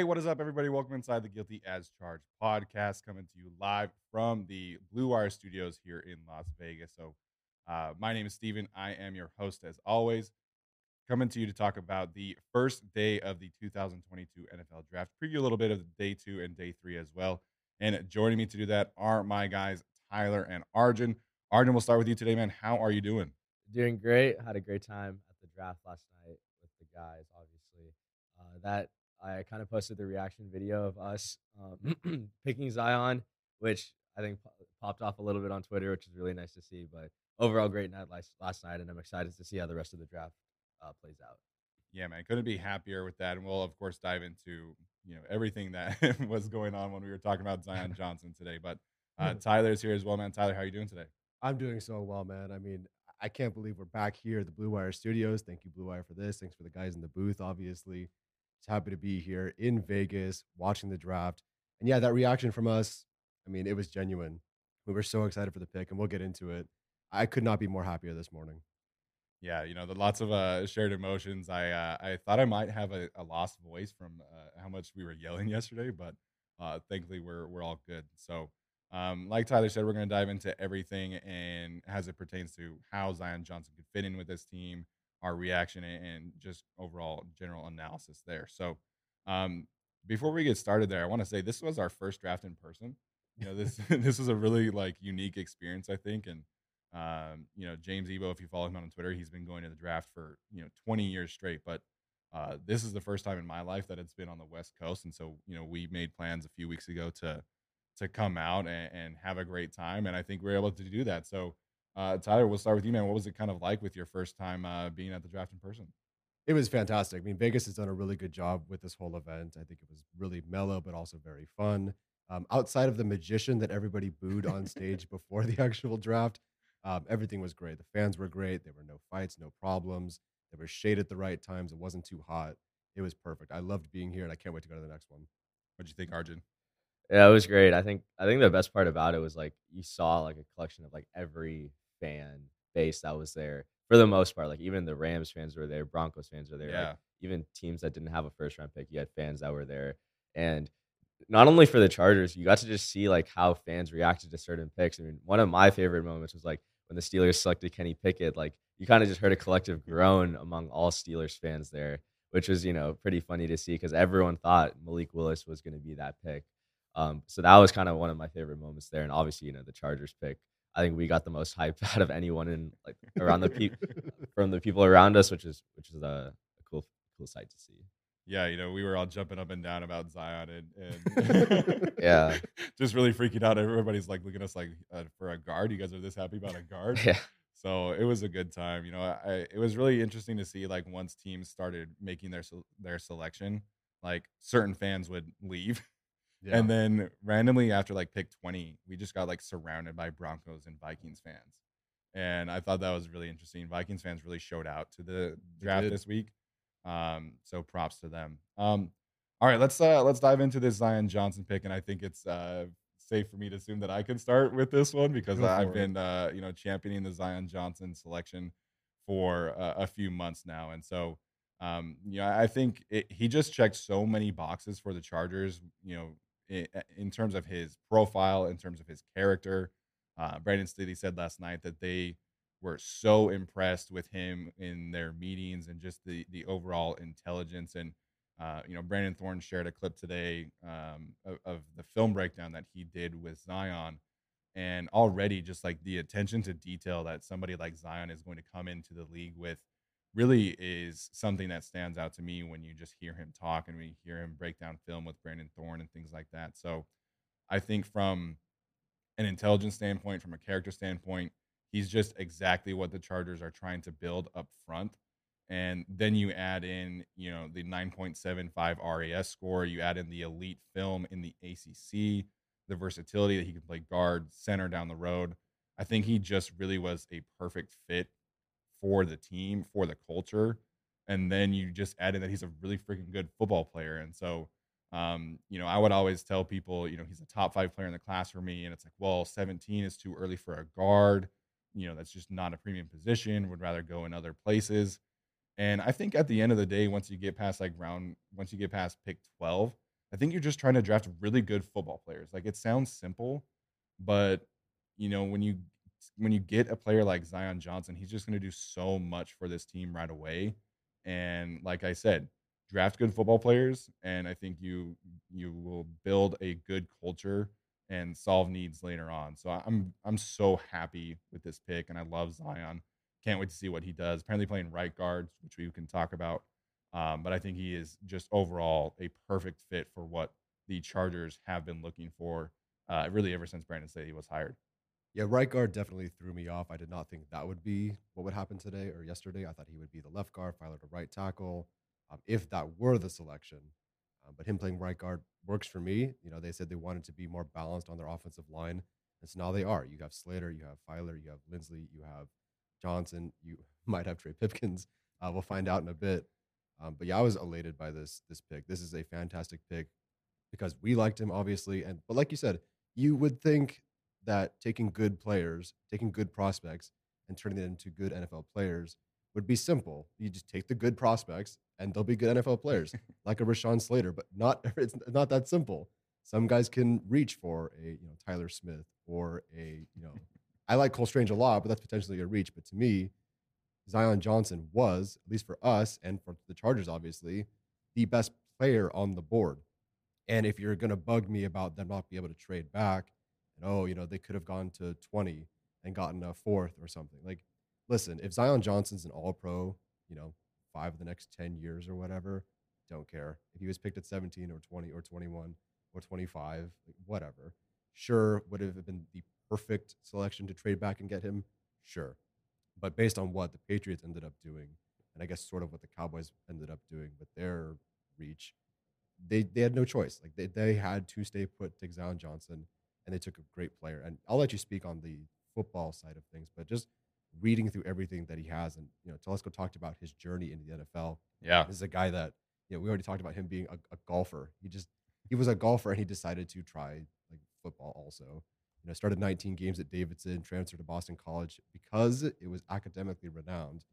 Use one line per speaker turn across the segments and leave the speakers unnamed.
Hey, what is up, everybody? Welcome inside the Guilty as Charged podcast, coming to you live from the Blue Wire Studios here in Las Vegas. So, uh, my name is Steven. I am your host, as always, coming to you to talk about the first day of the 2022 NFL Draft, preview a little bit of day two and day three as well. And joining me to do that are my guys, Tyler and Arjun. Arjun, we'll start with you today, man. How are you doing?
Doing great. Had a great time at the draft last night with the guys. Obviously, uh, that I kind of posted the reaction video of us um, picking Zion, which I think popped off a little bit on Twitter, which is really nice to see. But overall, great night last, last night, and I'm excited to see how the rest of the draft uh, plays out.
Yeah, man, couldn't be happier with that. And we'll of course dive into you know everything that was going on when we were talking about Zion Johnson today. But uh, Tyler's here as well, man. Tyler, how are you doing today?
I'm doing so well, man. I mean, I can't believe we're back here at the Blue Wire Studios. Thank you, Blue Wire, for this. Thanks for the guys in the booth, obviously. Just happy to be here in Vegas watching the draft. And yeah, that reaction from us, I mean, it was genuine. We were so excited for the pick, and we'll get into it. I could not be more happier this morning.
Yeah, you know, the lots of uh, shared emotions. I uh, I thought I might have a, a lost voice from uh, how much we were yelling yesterday, but uh, thankfully we're we're all good. So, um, like Tyler said, we're going to dive into everything and as it pertains to how Zion Johnson could fit in with this team, our reaction and, just overall general analysis there. So, um, before we get started there, I want to say this was our first draft in person. You know, this this was a really like unique experience, I think, and um, you know, James Ebo, if you follow him on Twitter, he's been going to the draft for you know 20 years straight, but uh, this is the first time in my life that it's been on the West Coast, and so you know we made plans a few weeks ago to to come out and, and have a great time, and I think we are able to do that. So uh, Tyler, we'll start with you, man. What was it kind of like with your first time uh, being at the draft in person?
It was fantastic. I mean, Vegas has done a really good job with this whole event. I think it was really mellow, but also very fun. Um, outside of the magician that everybody booed on stage before the actual draft, um, everything was great. The fans were great. There were no fights, no problems. There was shade at the right times. It wasn't too hot. It was perfect. I loved being here, and I can't wait to go to the next one.
What'd you think, Arjun?
Yeah, it was great. I think I think the best part about it was like you saw like a collection of like every fan base that was there for the most part. Like even the Rams fans were there, Broncos fans were there.
Yeah.
Like, even teams that didn't have a first round pick, you had fans that were there. And not only for the Chargers, you got to just see like how fans reacted to certain picks. I mean, one of my favorite moments was like when the Steelers selected Kenny Pickett, like you kind of just heard a collective groan among all Steelers fans there, which was, you know, pretty funny to see because everyone thought Malik Willis was going to be that pick. Um, so that was kind of one of my favorite moments there. And obviously, you know, the Chargers pick I think we got the most hype out of anyone in like around the pe- from the people around us, which is which is a, a, cool cool sight to see.
Yeah, you know, we were all jumping up and down about Zion and, and
yeah,
just really freaking out. Everybody's like looking at us like uh, for a guard. You guys are this happy about a guard?
Yeah.
So it was a good time. You know, I, it was really interesting to see like once teams started making their their selection, like certain fans would leave yeah. And then randomly after like pick 20, we just got like surrounded by Broncos and Vikings fans. And I thought that was really interesting. Vikings fans really showed out to the draft this week. Um, so props to them. Um, All right, let's uh let's dive into this Zion Johnson pick, and I think it's uh safe for me to assume that I can start with this one because I've been uh you know championing the Zion Johnson selection for uh, a few months now, and so um you know I think it, he just checked so many boxes for the Chargers. You know, in, terms of his profile, in terms of his character. Uh, Brandon Staley said last night that they were so impressed with him in their meetings and just the the overall intelligence and uh, you know, Brandon Thorn shared a clip today um, of, of the film breakdown that he did with Zion, and already just like the attention to detail that somebody like Zion is going to come into the league with really is something that stands out to me when you just hear him talk and when you hear him break down film with Brandon Thorn and things like that. So I think from an intelligence standpoint, from a character standpoint, he's just exactly what the Chargers are trying to build up front. And then you add in, you know, the 9.75 RAS score, you add in the elite film in the ACC, the versatility that he can play guard, center down the road. I think he just really was a perfect fit for the team, for the culture. And then you just add in that he's a really freaking good football player. And so, um, you know, I would always tell people, you know, he's a top five player in the class for me. And it's like, well, 17 is too early for a guard. You know, that's just not a premium position. Would rather go in other places. And I think at the end of the day, once you get past like round, once you get past pick 12, I think you're just trying to draft really good football players. Like it sounds simple, but you know, when you when you get a player like Zion Johnson, he's just going to do so much for this team right away. And like I said, draft good football players, and I think you you will build a good culture and solve needs later on. So I'm I'm so happy with this pick, and I love Zion. Can't wait to see what he does. Apparently playing right guard, which we can talk about. Um, but I think he is just overall a perfect fit for what the Chargers have been looking for, uh, really ever since Brandon Staley was hired.
Yeah, right guard definitely threw me off. I did not think that would be what would happen today or yesterday. I thought he would be the left guard, Feiler to right tackle, um, if that were the selection. Um, but him playing right guard works for me. You know, they said they wanted to be more balanced on their offensive line, and so now they are. You have Slater, you have Feiler, you have Linsley, you have Johnson. You might have Trey Pipkins. Uh, we'll find out in a bit. Um, but yeah, I was elated by this this pick. This is a fantastic pick because we liked him, obviously. And but like you said, you would think that taking good players, taking good prospects, and turning them into good NFL players would be simple. You just take the good prospects, and they'll be good NFL players, like a Rashawn Slater. But not it's not that simple. Some guys can reach for a you know Tyler Smith or a you know I like Cole Strange a lot, but that's potentially a reach. But to me, Zion Johnson was, at least for us and for the Chargers, obviously, the best player on the board. And if you're going to bug me about them not being able to trade back, and oh, you know, they could have gone to 20 and gotten a fourth or something. Like, listen, if Zion Johnson's an all pro, you know, five of the next 10 years or whatever, don't care. If he was picked at 17 or 20 or 21 or 25, like, whatever. Sure, would have been the perfect selection to trade back and get him? Sure. But based on what the Patriots ended up doing, and I guess sort of what the Cowboys ended up doing with their reach, they they had no choice. Like they, they had to stay put to Zion Johnson, and they took a great player. And I'll let you speak on the football side of things, but just reading through everything that he has, and you know, Telesco talked about his journey into the NFL.
Yeah.
This is a guy that you know we already talked about him being a, a golfer. He just he was a golfer and he decided to try like football also you know, started 19 games at Davidson, transferred to Boston College because it was academically renowned.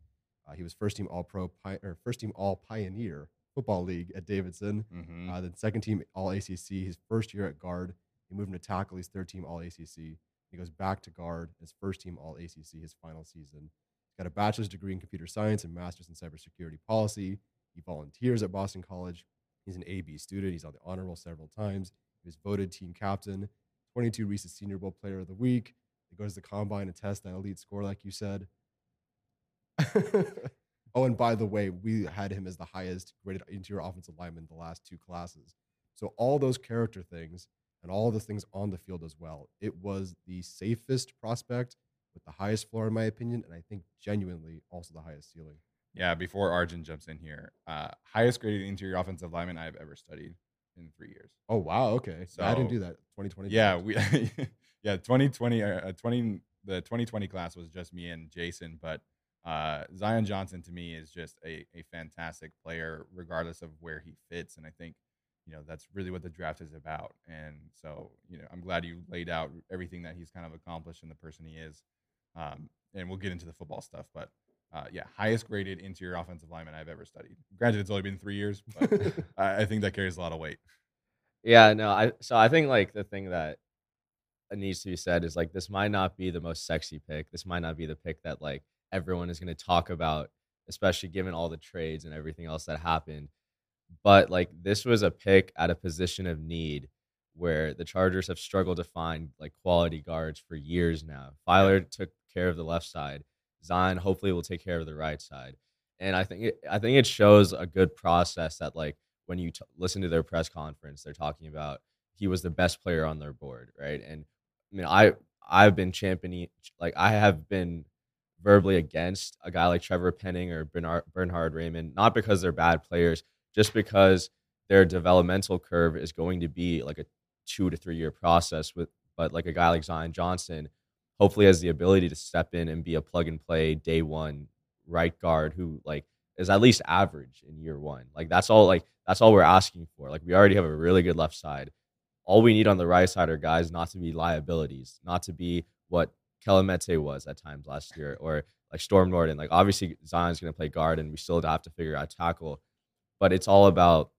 Uh, he was first team All Pro pi- or first team All Pioneer Football League at Davidson.
Mm-hmm.
Uh, then second team All ACC. His first year at guard, he moved into tackle. He's third team All ACC. He goes back to guard. His first team All ACC. His final season. He's got a bachelor's degree in computer science and master's in cybersecurity policy. He volunteers at Boston College. He's an AB student. He's on the honor roll several times. He was voted team captain. 22 Reese's Senior Bowl Player of the Week. He goes to the combine and test that elite score, like you said. oh, and by the way, we had him as the highest graded interior offensive lineman in the last two classes. So all those character things and all the things on the field as well. It was the safest prospect with the highest floor, in my opinion, and I think genuinely also the highest ceiling.
Yeah, before Arjun jumps in here, uh, highest graded interior offensive lineman I've ever studied in three years.
Oh wow, okay. So I didn't do that. 2020.
Yeah, we yeah, 2020 uh, 20 the 2020 class was just me and Jason, but uh, Zion Johnson to me is just a, a fantastic player, regardless of where he fits. And I think, you know that's really what the draft is about. And so you know I'm glad you laid out everything that he's kind of accomplished and the person he is. Um, and we'll get into the football stuff, but uh, yeah, highest graded interior offensive lineman I've ever studied. Granted, it's only been three years, but I, I think that carries a lot of weight.
Yeah, no, I so I think like the thing that needs to be said is like this might not be the most sexy pick. This might not be the pick that like everyone is going to talk about, especially given all the trades and everything else that happened. But like this was a pick at a position of need where the Chargers have struggled to find like quality guards for years now. Feiler took care of the left side. Zion hopefully will take care of the right side. And I think it, I think it shows a good process that like when you t- listen to their press conference, they're talking about he was the best player on their board, right? And I mean, I I've been championing like I have been verbally against a guy like Trevor Penning or Bernard, Bernhard Raimann, not because they're bad players, just because their developmental curve is going to be like a two to three year process with but like a guy like Zion Johnson hopefully has the ability to step in and be a plug and play day one right guard who like is at least average in year one. Like that's all like that's all we're asking for. Like we already have a really good left side. All we need on the right side are guys not to be liabilities, not to be what Kelemete was at times last year, or like Storm Norton. Like obviously Zion's gonna play guard and we still have to figure out tackle, but it's all about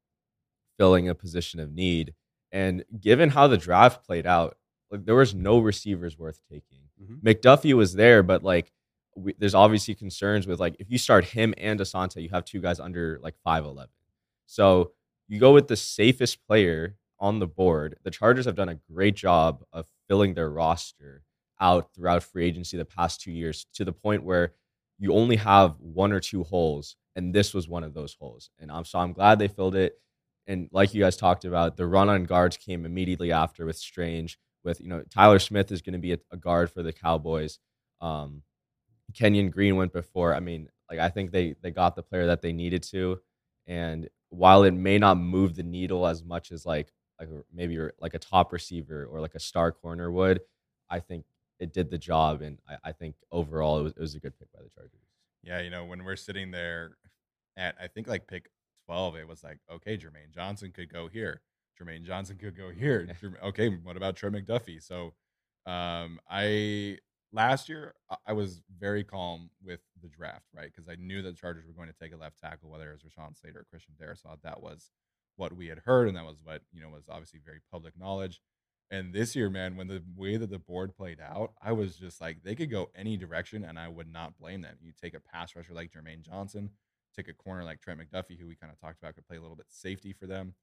filling a position of need. And given how the draft played out, like there was no receivers worth taking. Mm-hmm. McDuffie was there, but like we, there's obviously concerns with like if you start him and Asante, you have two guys under like five eleven. So you go with the safest player on the board. The Chargers have done a great job of filling their roster out throughout free agency the past two years to the point where you only have one or two holes, and this was one of those holes. And I'm so I'm glad they filled it. And like you guys talked about, the run on guards came immediately after with Strange. With you know Tyler Smith is going to be a, a, guard for the Cowboys. Um, Kenyon Green went before. I mean, like I think they they got the player that they needed to, and while it may not move the needle as much as like like maybe like a top receiver or like a star corner would, I think it did the job, and I, I think overall it was, it was a good pick by the Chargers.
Yeah, you know when we're sitting there at I think like pick twelve, it was like okay, Jermaine Johnson could go here. Jermaine Johnson could go here. okay, what about Trey McDuffie? So um, I last year I was very calm with the draft, right? Because I knew that the Chargers were going to take a left tackle, whether it was Rashawn Slater or Christian Darrisaw. That was what we had heard, and that was what you know was obviously very public knowledge. And this year, man, when the way that the board played out, I was just like, they could go any direction, and I would not blame them. You take a pass rusher like Jermaine Johnson, take a corner like Trent McDuffie, who we kind of talked about could play a little bit safety for them.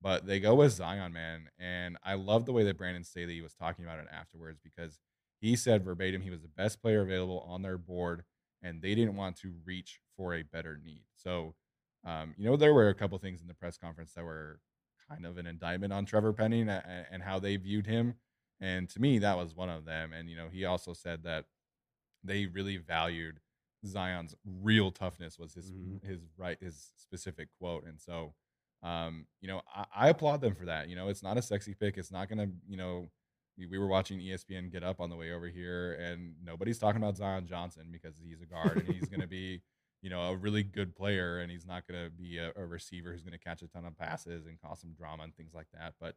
But they go with Zion, man. And I love the way that Brandon Staley was talking about it afterwards because he said verbatim he was the best player available on their board, and they didn't want to reach for a better need. So, um, you know, there were a couple things in the press conference that were kind of an indictment on Trevor Penning and, and how they viewed him. And to me, that was one of them. And, you know, he also said that they really valued Zion's real toughness was his mm-hmm. his right his specific quote. And so um, you know, I, I applaud them for that. You know, it's not a sexy pick. It's not gonna, you know, we were watching ESPN get up on the way over here, and nobody's talking about Zion Johnson because he's a guard and he's going to be, you know, a really good player, and he's not going to be a, a, receiver who's going to catch a ton of passes and cause some drama and things like that. But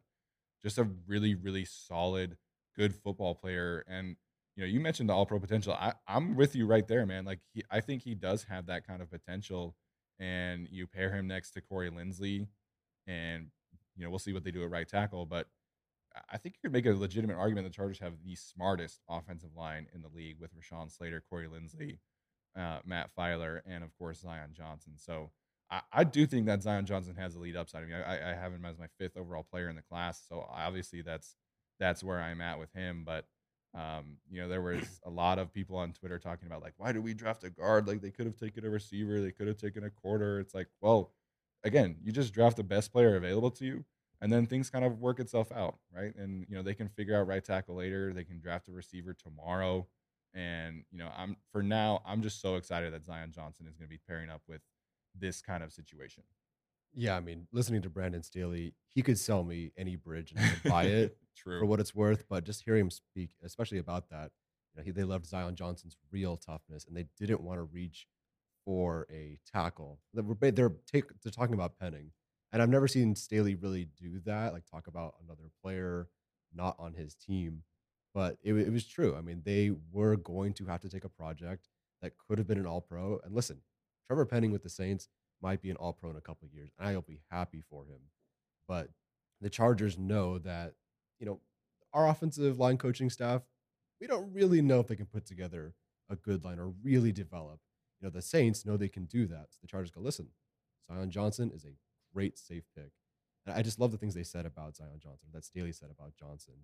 just a really, really solid, good football player. And you know, you mentioned the All Pro potential. I, I'm with you right there, man. Like, he, I think he does have that kind of potential. And you pair him next to Corey Linsley, and you know, we'll see what they do at right tackle, but I think you could make a legitimate argument the Chargers have the smartest offensive line in the league with Rashawn Slater, Corey Linsley, uh, Matt Feiler, and of course Zion Johnson. So I, I, do think that Zion Johnson has a lead upside. I mean, I, I, have him as my fifth overall player in the class, so obviously that's that's where I'm at with him. But um, you know, there was a lot of people on Twitter talking about like, why do we draft a guard? Like they could have taken a receiver, they could have taken a quarter. It's like, well, again, you just draft the best player available to you and then things kind of work itself out, right? And you know they can figure out right tackle later. They can draft a receiver tomorrow, and you know I'm for now I'm just so excited that Zion Johnson is going to be pairing up with this kind of situation.
Yeah, I mean, listening to Brandon Staley, he could sell me any bridge and I would buy it
True.
for what it's worth. But just hearing him speak, especially about that, you know, he, they loved Zion Johnson's real toughness, and they didn't want to reach for a tackle. They're, they're, take, they're talking about Penning And I've never seen Staley really do that, like talk about another player not on his team. But it, it was true. I mean, they were going to have to take a project that could have been an all pro. And listen, Trevor Penning with the Saints might be an all pro in a couple of years, and I'll be happy for him. But the Chargers know that, you know, our offensive line coaching staff, we don't really know if they can put together a good line or really develop. You know, the Saints know they can do that. So the Chargers go, listen, Zion Johnson is a great safe pick. And I just love the things they said about Zion Johnson, that Staley said about Johnson.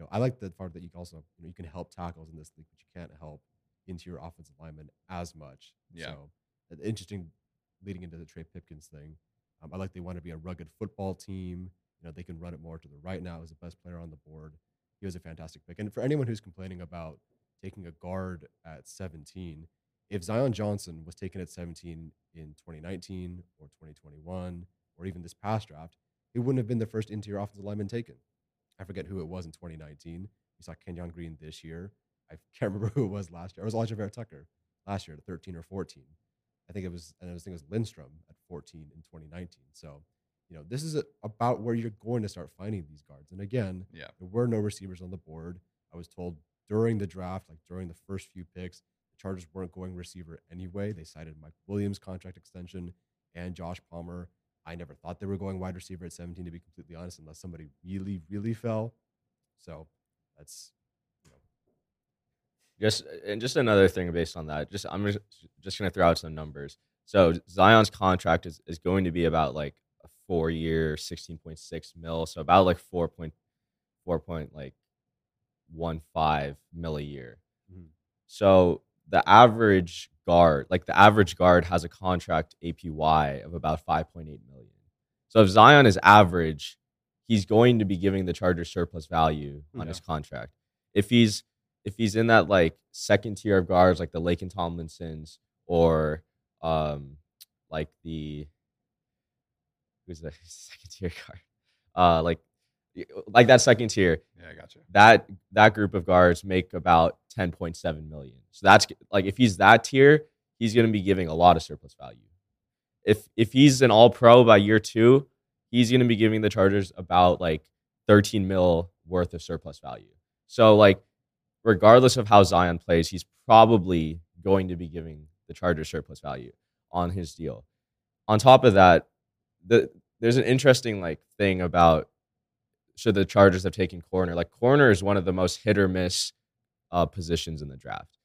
You know, I like the part that you can also, you know, you can help tackles in this league, but you can't help interior offensive linemen as much.
Yeah.
So interesting leading into the Trey Pipkins thing. Um, I like they want to be a rugged football team. You know, they can run it more to the right now as the best player on the board. He was a fantastic pick. And for anyone who's complaining about taking a guard at 17, if Zion Johnson was taken at 17 in 2019 or 2021 or even this past draft, he wouldn't have been the first interior offensive lineman taken. I forget who it was in 2019. We saw Kenyon Green this year. I can't remember who it was last year. It was Alijah Vera-Tucker last year at 13 or 14. I think it was, and I was thinking it was Lindstrom at 14 in 2019. So, you know, this is a, about where you're going to start finding these guards. And again,
Yeah.
there were no receivers on the board. I was told during the draft, like during the first few picks, the Chargers weren't going receiver anyway. They cited Mike Williams' contract extension and Josh Palmer. I never thought they were going wide receiver at 17, to be completely honest, unless somebody really, really fell. So that's, you know,
Just and just another thing based on that. Just I'm just, just gonna throw out some numbers. So Zion's contract is, is going to be about like a four year, sixteen point six mil. So about like four point four point like one five mil a year.
Mhm.
So the average guard, like the average guard, has a contract APY of about five point eight million. So if Zion is average, he's going to be giving the Chargers surplus value on his contract. If he's if he's in that like second tier of guards, like the Laken Tomlinsons, or um, like the who's the second tier guard, uh, like like that second tier,
Yeah, I gotcha.
that that group of guards make about 10.7 million. So that's like if he's that tier, he's going to be giving a lot of surplus value. If if he's an all pro by year 2, he's going to be giving the Chargers about like 13 mil worth of surplus value. So like regardless of how Zion plays, he's probably going to be giving the Chargers surplus value on his deal. On top of that, the there's an interesting like thing about should the Chargers have taken corner. Like corner is one of the most hit or miss uh, positions in the draft.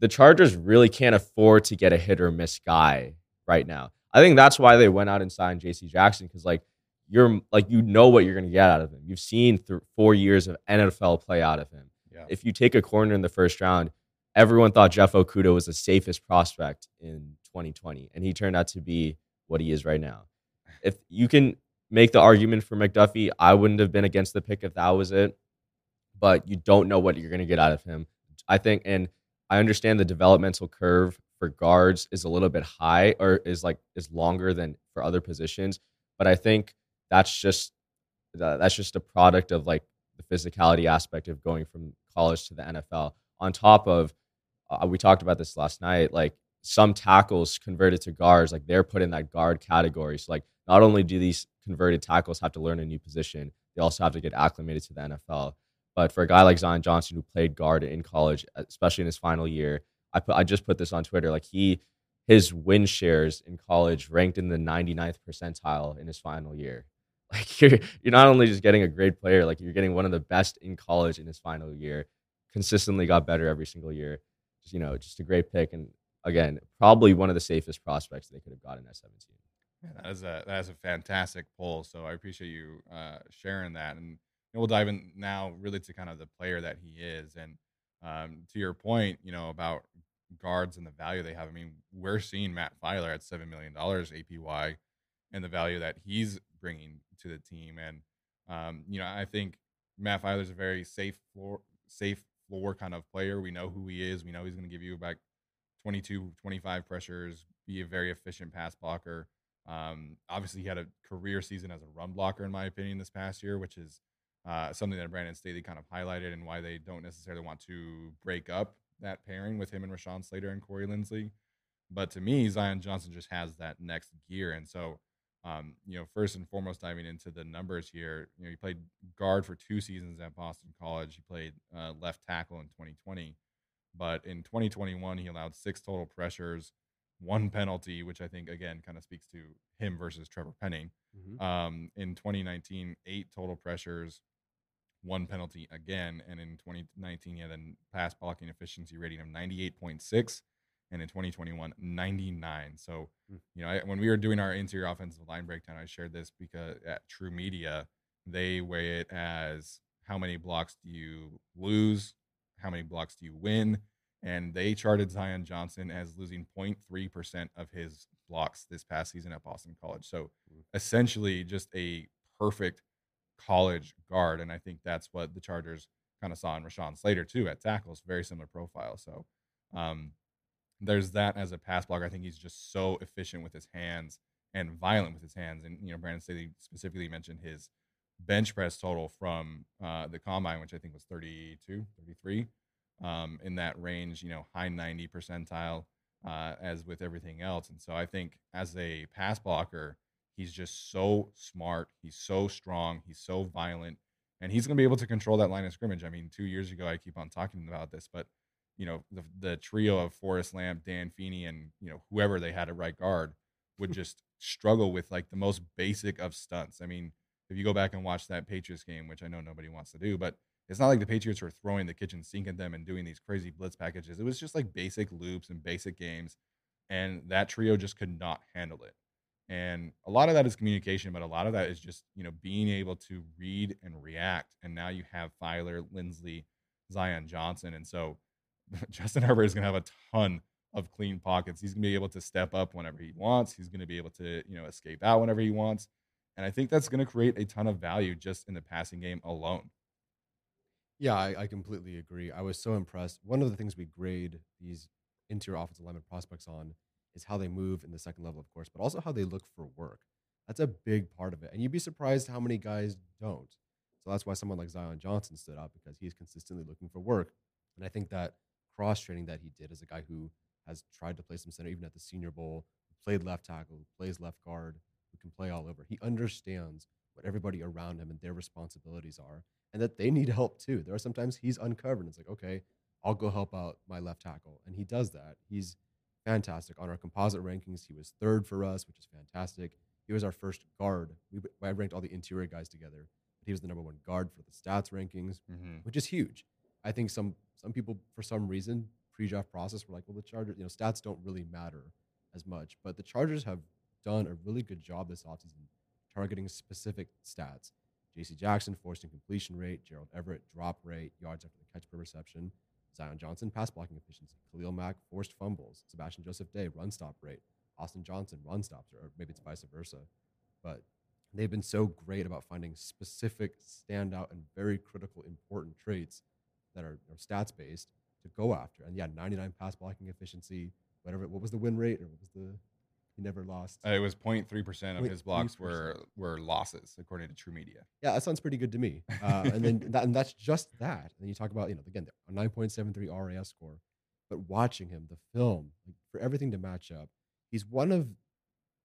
The Chargers really can't afford to get a hit or miss guy right now. I think that's why they went out and signed J.C. Jackson because like you're like you know what you're going to get out of him. You've seen th- four years of NFL play out of him.
Yeah.
If you take a corner in the first round, everyone thought Jeff Okudah was the safest prospect in 2020, and he turned out to be what he is right now. If you can make the argument for McDuffie, I wouldn't have been against the pick if that was it. But you don't know what you're going to get out of him. I think, and I understand the developmental curve for guards is a little bit high or is like is longer than for other positions. But I think that's just that's just a product of like the physicality aspect of going from college to the NFL. On top of, uh, we talked about this last night, like some tackles converted to guards, like they're put in that guard category. So like not only do these converted tackles have to learn a new position, they also have to get acclimated to the NFL. But for a guy like Zion Johnson who played guard in college, uh, especially in his final year, I put I just put this on Twitter. Like he his win shares in college ranked in the 99th percentile in his final year. Like you're you're not only just getting a great player, like you're getting one of the best in college in his final year. Consistently got better every single year. Just you know, just a great pick and again, probably one of the safest prospects they could have gotten at 17.
That is a that is a fantastic poll. So I appreciate you uh, sharing that, and we'll dive in now really to kind of the player that he is, and um, to your point, you know about guards and the value they have. I mean, we're seeing Matt Feiler at seven million dollars APY, and the value that he's bringing to the team, and um, you know I think Matt Feiler's a very safe floor safe floor kind of player. We know who he is. We know he's going to give you about 22, 25 pressures, be a very efficient pass blocker. Um, obviously, he had a career season as a run blocker, in my opinion, this past year, which is uh, something that Brandon Staley kind of highlighted and why they don't necessarily want to break up that pairing with him and Rashawn Slater and Corey Linsley. But to me, Zion Johnson just has that next gear. And so um, you know, first and foremost, diving into the numbers here, you know, he played guard for two seasons at Boston College. He played uh, left tackle in 2020, but in 2021, he allowed six total pressures, one penalty, which I think again kind of speaks to him versus Trevor Penning.
Mhm.
Um, in 2019, eight total pressures, one penalty again, and in 2019, he had a pass blocking efficiency rating of 98.6 and in 2021 99 so
Hmm.
you know I, when we were doing our interior offensive line breakdown i shared this because at true media they weigh it as how many blocks do you lose how many blocks do you win and they charted zion johnson as losing 0.3% of his blocks this past season at boston college so
Hmm.
essentially just a perfect college guard and i think that's what the chargers kind of saw in rashawn slater too at tackles very similar profile so um, there's that as a pass blocker. I think he's just so efficient with his hands and violent with his hands. And you know, Brandon Staley specifically mentioned his bench press total from uh, the combine, which I think was 32, 33, um, in that range. You know, high 90 percentile, uh, as with everything else. And so I think as a pass blocker, he's just so smart. He's so strong. He's so violent. And he's going to be able to control that line of scrimmage. I mean, two years ago, I keep on talking about this, but you know the the trio of Forrest Lamp, Dan Feeney, and you know whoever they had at right guard would just struggle with like the most basic of stunts. I mean, if you go back and watch that Patriots game, which I know nobody wants to do, but it's not like the Patriots were throwing the kitchen sink at them and doing these crazy blitz packages. It was just like basic loops and basic games, and that trio just could not handle it. And a lot of that is communication, but a lot of that is just you know being able to read and react. And now you have Feiler, Linsley, Zion Johnson, and so Justin Herbert is going to have a ton of clean pockets. He's going to be able to step up whenever he wants. He's going to be able to, you know, escape out whenever he wants. And I think that's going to create a ton of value just in the passing game alone.
Yeah, I, I completely agree. I was so impressed. One of the things we grade these interior offensive lineman prospects on is how they move in the second level, of course, but also how they look for work. That's a big part of it. And you'd be surprised how many guys don't. So that's why someone like Zion Johnson stood out because he's consistently looking for work. And I think that cross training that he did as a guy who has tried to play some center, even at the Senior Bowl, played left tackle, plays left guard, who can play all over. He understands what everybody around him and their responsibilities are and that they need help too. There are sometimes he's uncovered. And it's like, okay, I'll go help out my left tackle. And he does that. He's fantastic. On our composite rankings, he was third for us, which is fantastic. He was our first guard. We, I ranked all the interior guys together. But he was the number one guard for the stats rankings,
Mm-hmm.
which is huge. I think some some people, for some reason, pre-draft process were like, well, the Chargers, you know, stats don't really matter as much. But the Chargers have done a really good job this offseason targeting specific stats. J.C. Jackson, forced incompletion rate, Gerald Everett, drop rate, yards after the catch per reception, Zion Johnson, pass blocking efficiency, Khalil Mack, forced fumbles, Sebastian Joseph Day, run stop rate, Austin Johnson, run stops, or maybe it's vice versa. But they've been so great about finding specific, standout, and very critical, important traits that are, are stats based to go after. And yeah, 99 pass blocking efficiency, whatever. What was the win rate, or what was the? He never lost.
Uh, it was 0.3% of his blocks
0.3%.
were were losses, according to True Media.
Yeah, that sounds pretty good to me. Uh, and then that, and that's just that. And then you talk about, you know, again, a 9.73 RAS score, but watching him, the film, for everything to match up, he's one of,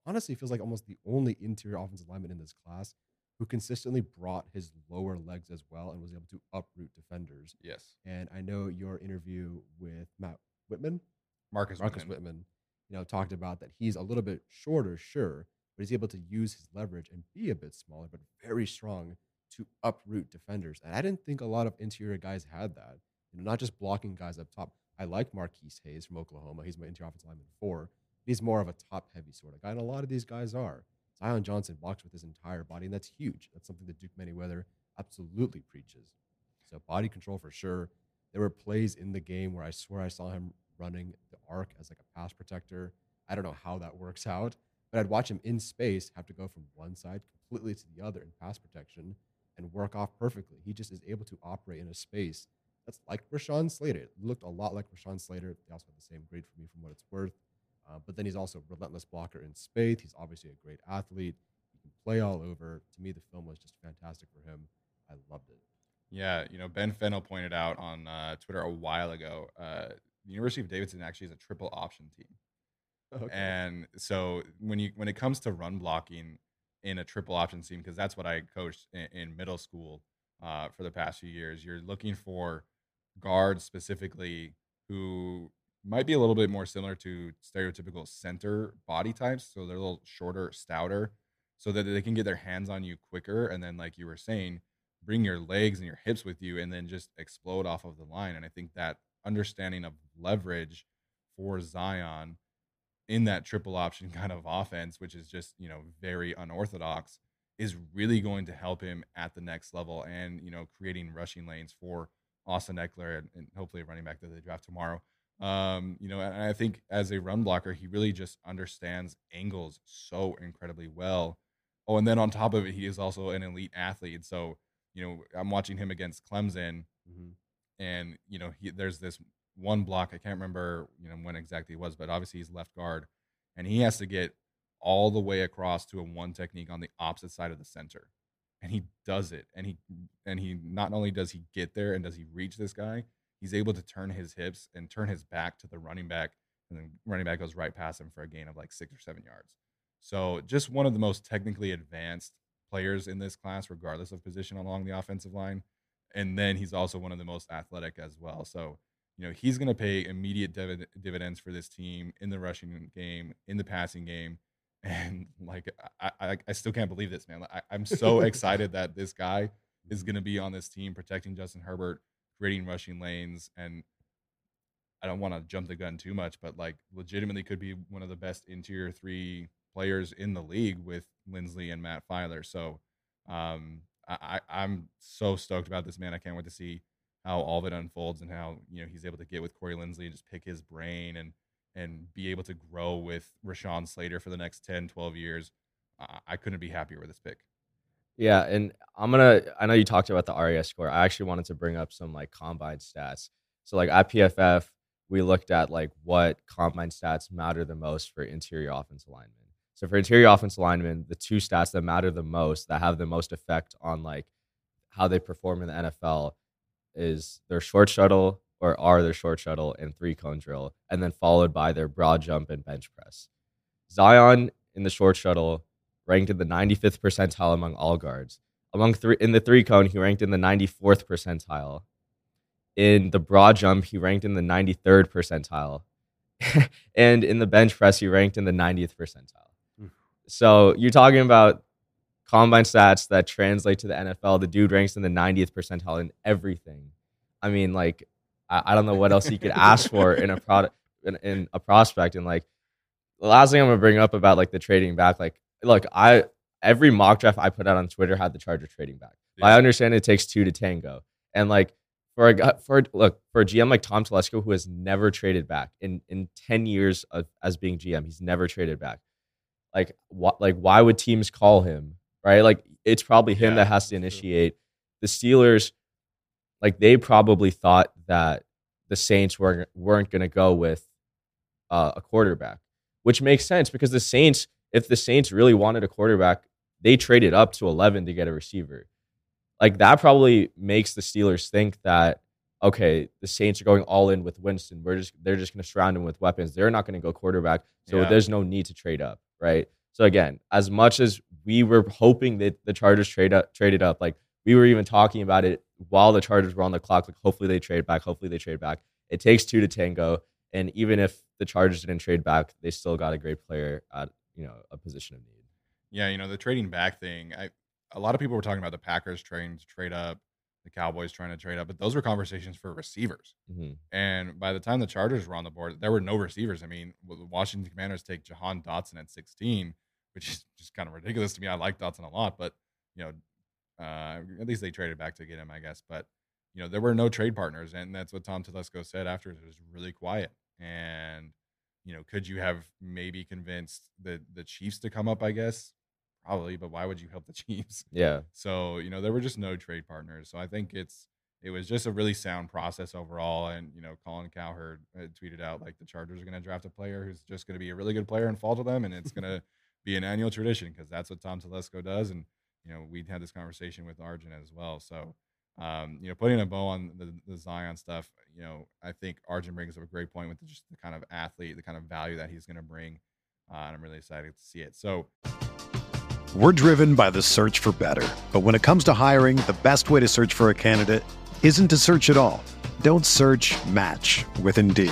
honestly, feels like almost the only interior offensive lineman in this class who consistently brought his lower legs as well and was able to uproot defenders.
Yes.
And I know your interview with Matt Whitman,
Marcus,
Marcus
Whitman.
Whitman, you know, talked about that he's a little bit shorter, sure, but he's able to use his leverage and be a bit smaller, but very strong to uproot defenders. And I didn't think a lot of interior guys had that. You know, not just blocking guys up top. I like Marquis Hayes from Oklahoma. He's my interior offensive lineman four. He's more of a top heavy sort of guy, and a lot of these guys are. Zion Johnson blocks with his entire body, and that's huge. That's something that Duke Manyweather absolutely preaches. So body control for sure. There were plays in the game where I swear I saw him running arc as like a pass protector. I don't know how that works out, but I'd watch him in space have to go from one side completely to the other in pass protection and work off perfectly. He just is able to operate in a space that's like Rashawn Slater. It looked a lot like Rashawn Slater. They also have the same grade for me from what it's worth. Uh, but then he's also a relentless blocker in space. He's obviously a great athlete. He can play all over. To me, the film was just fantastic for him. I loved it.
Yeah, you know, Ben Fennell pointed out on uh, Twitter a while ago. Uh, the University of Davidson actually is a triple option team, and so when you when it comes to run blocking, in a triple option team, because that's what I coached in, in middle school uh, for the past few years. You're looking for guards specifically who might be a little bit more similar to stereotypical center body types. So they're a little shorter, stouter, so that they can get their hands on you quicker. And then, like you were saying, bring your legs and your hips with you and then just explode off of the line. And I think that understanding of leverage for Zion in that triple option kind of offense, which is just, you know, very unorthodox, is really going to help him at the next level and, you know, creating rushing lanes for Austin Ekeler and, and hopefully running back that they draft tomorrow. Um, you know, and I think as a run blocker, he really just understands angles so incredibly well. Oh, and then on top of it, he is also an elite athlete. So, you know, I'm watching him against Clemson, mm-hmm. and you know, he, there's this one block. I can't remember, you know, when exactly it was, but obviously he's left guard, and he has to get all the way across to a one technique on the opposite side of the center, and he does it. And he and he not only does he get there and does he reach this guy, he's able to turn his hips and turn his back to the running back, and then running back goes right past him for a gain of like six or seven yards. So just one of the most technically advanced players in this class, regardless of position along the offensive line. And then he's also one of the most athletic as well. So, you know, he's going to pay immediate div- dividends for this team in the rushing game, in the passing game. And like, I, I, I still can't believe this, man. I, I'm so excited that this guy is going to be on this team protecting Justin Herbert, creating rushing lanes. And I don't want to jump the gun too much, but like, legitimately could be one of the best interior three players in the league with Linsley and Matt Feiler. So um, I, I'm so stoked about this man. I can't wait to see how all of it unfolds and how you know he's able to get with Corey Linsley and just pick his brain and and be able to grow with Rashawn Slater for the next 10, 12 years. I, I couldn't be happier with this pick.
Yeah, and I'm gonna. I know you talked about the RAS score. I actually wanted to bring up some like combine stats. So like at PFF, we looked at like what combine stats matter the most for interior offensive linemen. So for interior offensive linemen, the two stats that matter the most, that have the most effect on like how they perform in the NFL, is their short shuttle or are their short shuttle and three cone drill, and then followed by their broad jump and bench press. Zion in the short shuttle ranked in the 95th percentile among all guards. Among three in the three cone, he ranked in the 94th percentile. In the broad jump, he ranked in the 93rd percentile. and in the bench press, he ranked in the 90th percentile. Hmm. So you're talking about combine stats that translate to the NFL. The dude ranks in the 90th percentile in everything. I mean, like, I, I don't know what else you could ask for in a product in, in, a prospect. And like, the last thing I'm gonna bring up about like the trading back, like, look, I every mock draft I put out on Twitter had the Charger trading back. Yeah. I understand it takes two to tango, and like for a for look for a GM like Tom Telesco who has never traded back in in ten years of as being GM, he's never traded back like what like why would teams call him right like it's probably him yeah, that has to initiate true. the steelers like they probably thought that the saints weren't weren't going to go with uh, a quarterback which makes sense because the saints if the saints really wanted a quarterback they traded up to 11 to get a receiver like that probably makes the steelers think that okay, the Saints are going all in with Winston. We're just they're just going to surround him with weapons. They're not going to go quarterback, so yeah. there's no need to trade up right? So again, as much as we were hoping that the Chargers trade up, traded up, like we were even talking about it while the Chargers were on the clock. Like hopefully they trade back. Hopefully they trade back. It takes two to tango, and even if the Chargers didn't trade back, they still got a great player at you know a position of need.
Yeah, you know the trading back thing. I a lot of people were talking about the Packers trying to trade up the Cowboys trying to trade up, but those were conversations for receivers. Mm-hmm. And by the time the Chargers were on the board, there were no receivers. I mean, the Washington Commanders take Jahan Dotson at 16, which is just kind of ridiculous to me. I like Dotson a lot, but you know, uh, at least they traded back to get him, I guess. But you know, there were no trade partners, and that's what Tom Telesco said after it was really quiet. And you know, could you have maybe convinced the the Chiefs to come up? I guess probably, but why would you help the Chiefs?
Yeah.
So, you know, there were just no trade partners. So I think it's it was just a really sound process overall. And, you know, Colin Cowherd tweeted out like the Chargers are going to draft a player who's just going to be a really good player and fall to them. And it's going to be an annual tradition because that's what Tom Telesco does. And, you know, we had this conversation with Arjun as well. So, um, you know, putting a bow on the, the Zion stuff, you know, I think Arjun brings up a great point with just the kind of athlete, the kind of value that he's going to bring. Uh, and I'm really excited to see it. So,
We're driven by the search for better. But when it comes to hiring, the best way to search for a candidate isn't to search at all. Don't search match with Indeed.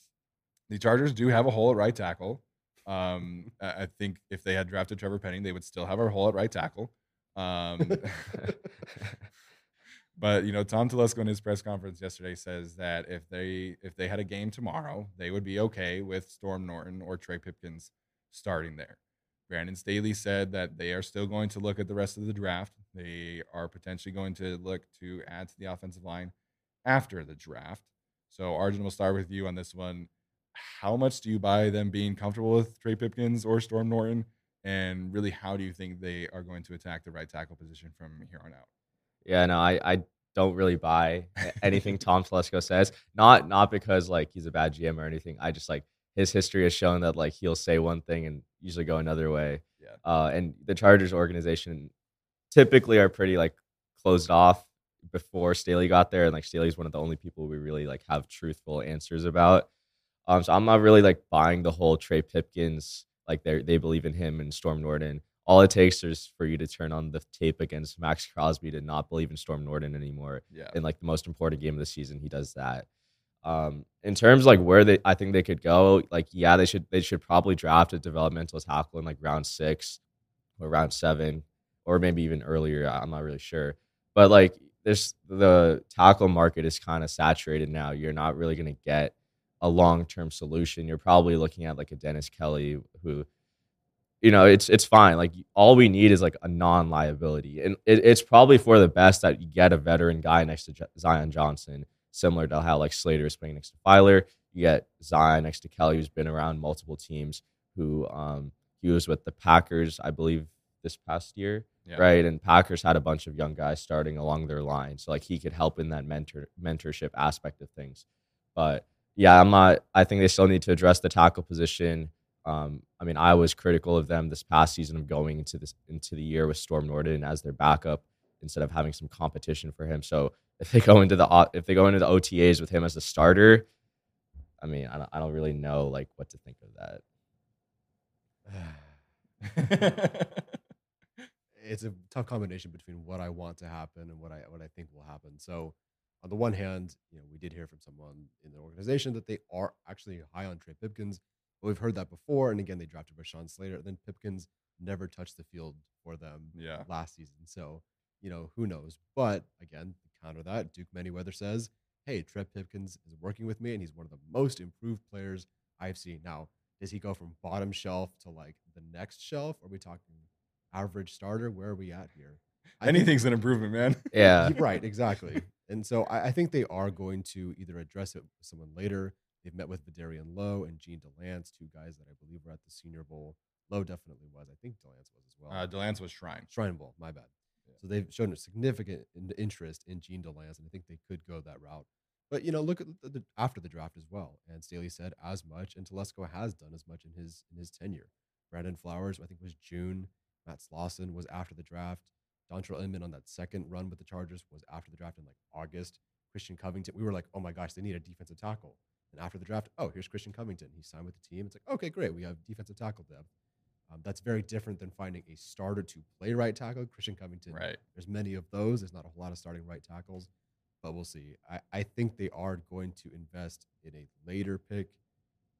the Chargers do have a hole at right tackle. Um, I think if they had drafted Trevor Penning, they would still have a hole at right tackle. Um, but you know, Tom Telesco in his press conference yesterday says that if they if they had a game tomorrow, they would be okay with Storm Norton or Trey Pipkins starting there. Brandon Staley said that they are still going to look at the rest of the draft. They are potentially going to look to add to the offensive line after the draft. So, Arjun, we'll start with you on this one. How much do you buy them being comfortable with Trey Pipkins or Storm Norton? And really, how do you think they are going to attack the right tackle position from here on out?
Yeah, no, I, I don't really buy anything Tom Telesco says. Not not because like he's a bad GM or anything. I just like his history has shown that like he'll say one thing and usually go another way.
Yeah.
Uh, and the Chargers organization typically are pretty like closed off before Staley got there, and like Staley's one of the only people we really like have truthful answers about. Um, so I'm not really like buying the whole Trey Pipkins like they they believe in him and Storm Norton. All it takes is for you to turn on the tape against Maxx Crosby to not believe in Storm Norton anymore.
Yeah.
In like the most important game of the season, he does that. Um, in terms of, like where they, I think they could go. Like, yeah, they should they should probably draft a developmental tackle in like round six or round seven, or maybe even earlier. I'm not really sure, but like there's the tackle market is kind of saturated now. You're not really going to get a long term solution. You're probably looking at like a Dennis Kelly who, you know, it's it's fine. Like all we need is like a non liability, and it, it's probably for the best that you get a veteran guy next to J- Zion Johnson, similar to how like Slater is playing next to Feiler. You get Zion next to Kelly, who's been around multiple teams. Who um he was with the Packers, I believe, this past year
Yeah.
right? And Packers had a bunch of young guys starting along their line, so like he could help in that mentor mentorship aspect of things. But yeah, I'm not. I think they still need to address the tackle position. Um, I mean, I was critical of them this past season of going into this into the year with Storm Norton as their backup instead of having some competition for him. So if they go into the if they go into the OTAs with him as the starter, I mean, I don't, I don't really know like what to think of that.
it's a tough combination between what I want to happen and what I what I think will happen. So, on the one hand, you know, we did hear from someone in the organization that they are actually high on Trey Pipkins. But we've heard that before, and again, they drafted Rashawn Slater. And then Pipkins never touched the field for them
Yeah.
last season. So, you know, who knows? But again, to counter that, Duke Manyweather says, "Hey, Trey Pipkins is working with me, and he's one of the most improved players I've seen." Now, does he go from bottom shelf to like the next shelf? Are we talking average starter? Where are we at here? I think-
Anything's an improvement, man.
Yeah,
right, exactly. and so I, I think they are going to either address it with someone later. They've met with Vederian Lowe and Jean Delance, two guys that I believe were at the Senior Bowl. Lowe definitely was. I think Delance was as well.
Uh, Delance was Shrine.
Shrine Bowl, my bad.
Yeah.
So they've shown a significant interest in Jean Delance, and I think they could go that route. But you know, look at the, the after the draft as well. And Staley said as much, and Telesco has done as much in his in his tenure. Brandon Flowers, I think was June. Matt Slauson was after the draft. Dontrelle Inman on that second run with the Chargers was after the draft in like August. Christian Covington, we were like, oh my gosh, they need a defensive tackle. And after the draft, oh, here's Christian Covington. He signed with the team. It's like, okay, great. We have defensive tackle depth. Um, that's very different than finding a starter to play right tackle. Christian Covington,
Right.
there's many of those. There's not a whole lot of starting right tackles, but we'll see. I, I think they are going to invest in a later pick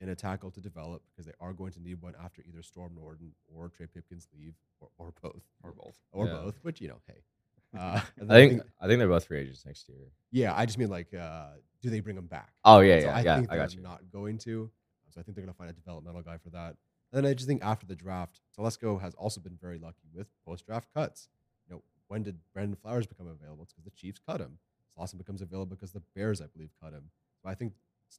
in a tackle to develop because they are going to need one after either Storm Norton or Trey Pipkins leave or, or both.
Or both.
Or
Yeah.
both, which, you know, hey. Uh,
I think I think they're both free agents next year.
yeah, I just mean like, uh, do they bring them back?
Oh yeah,
So
yeah,
I
yeah.
think
I
they're
got you.
not going to. So I think they're going to find a developmental guy for that. And then I just think after the draft, Telesco has also been very lucky with post draft cuts. You know, when did Brandon Flowers become available? It's because the Chiefs cut him. Slauson becomes available because the Bears, I believe, cut him. So I think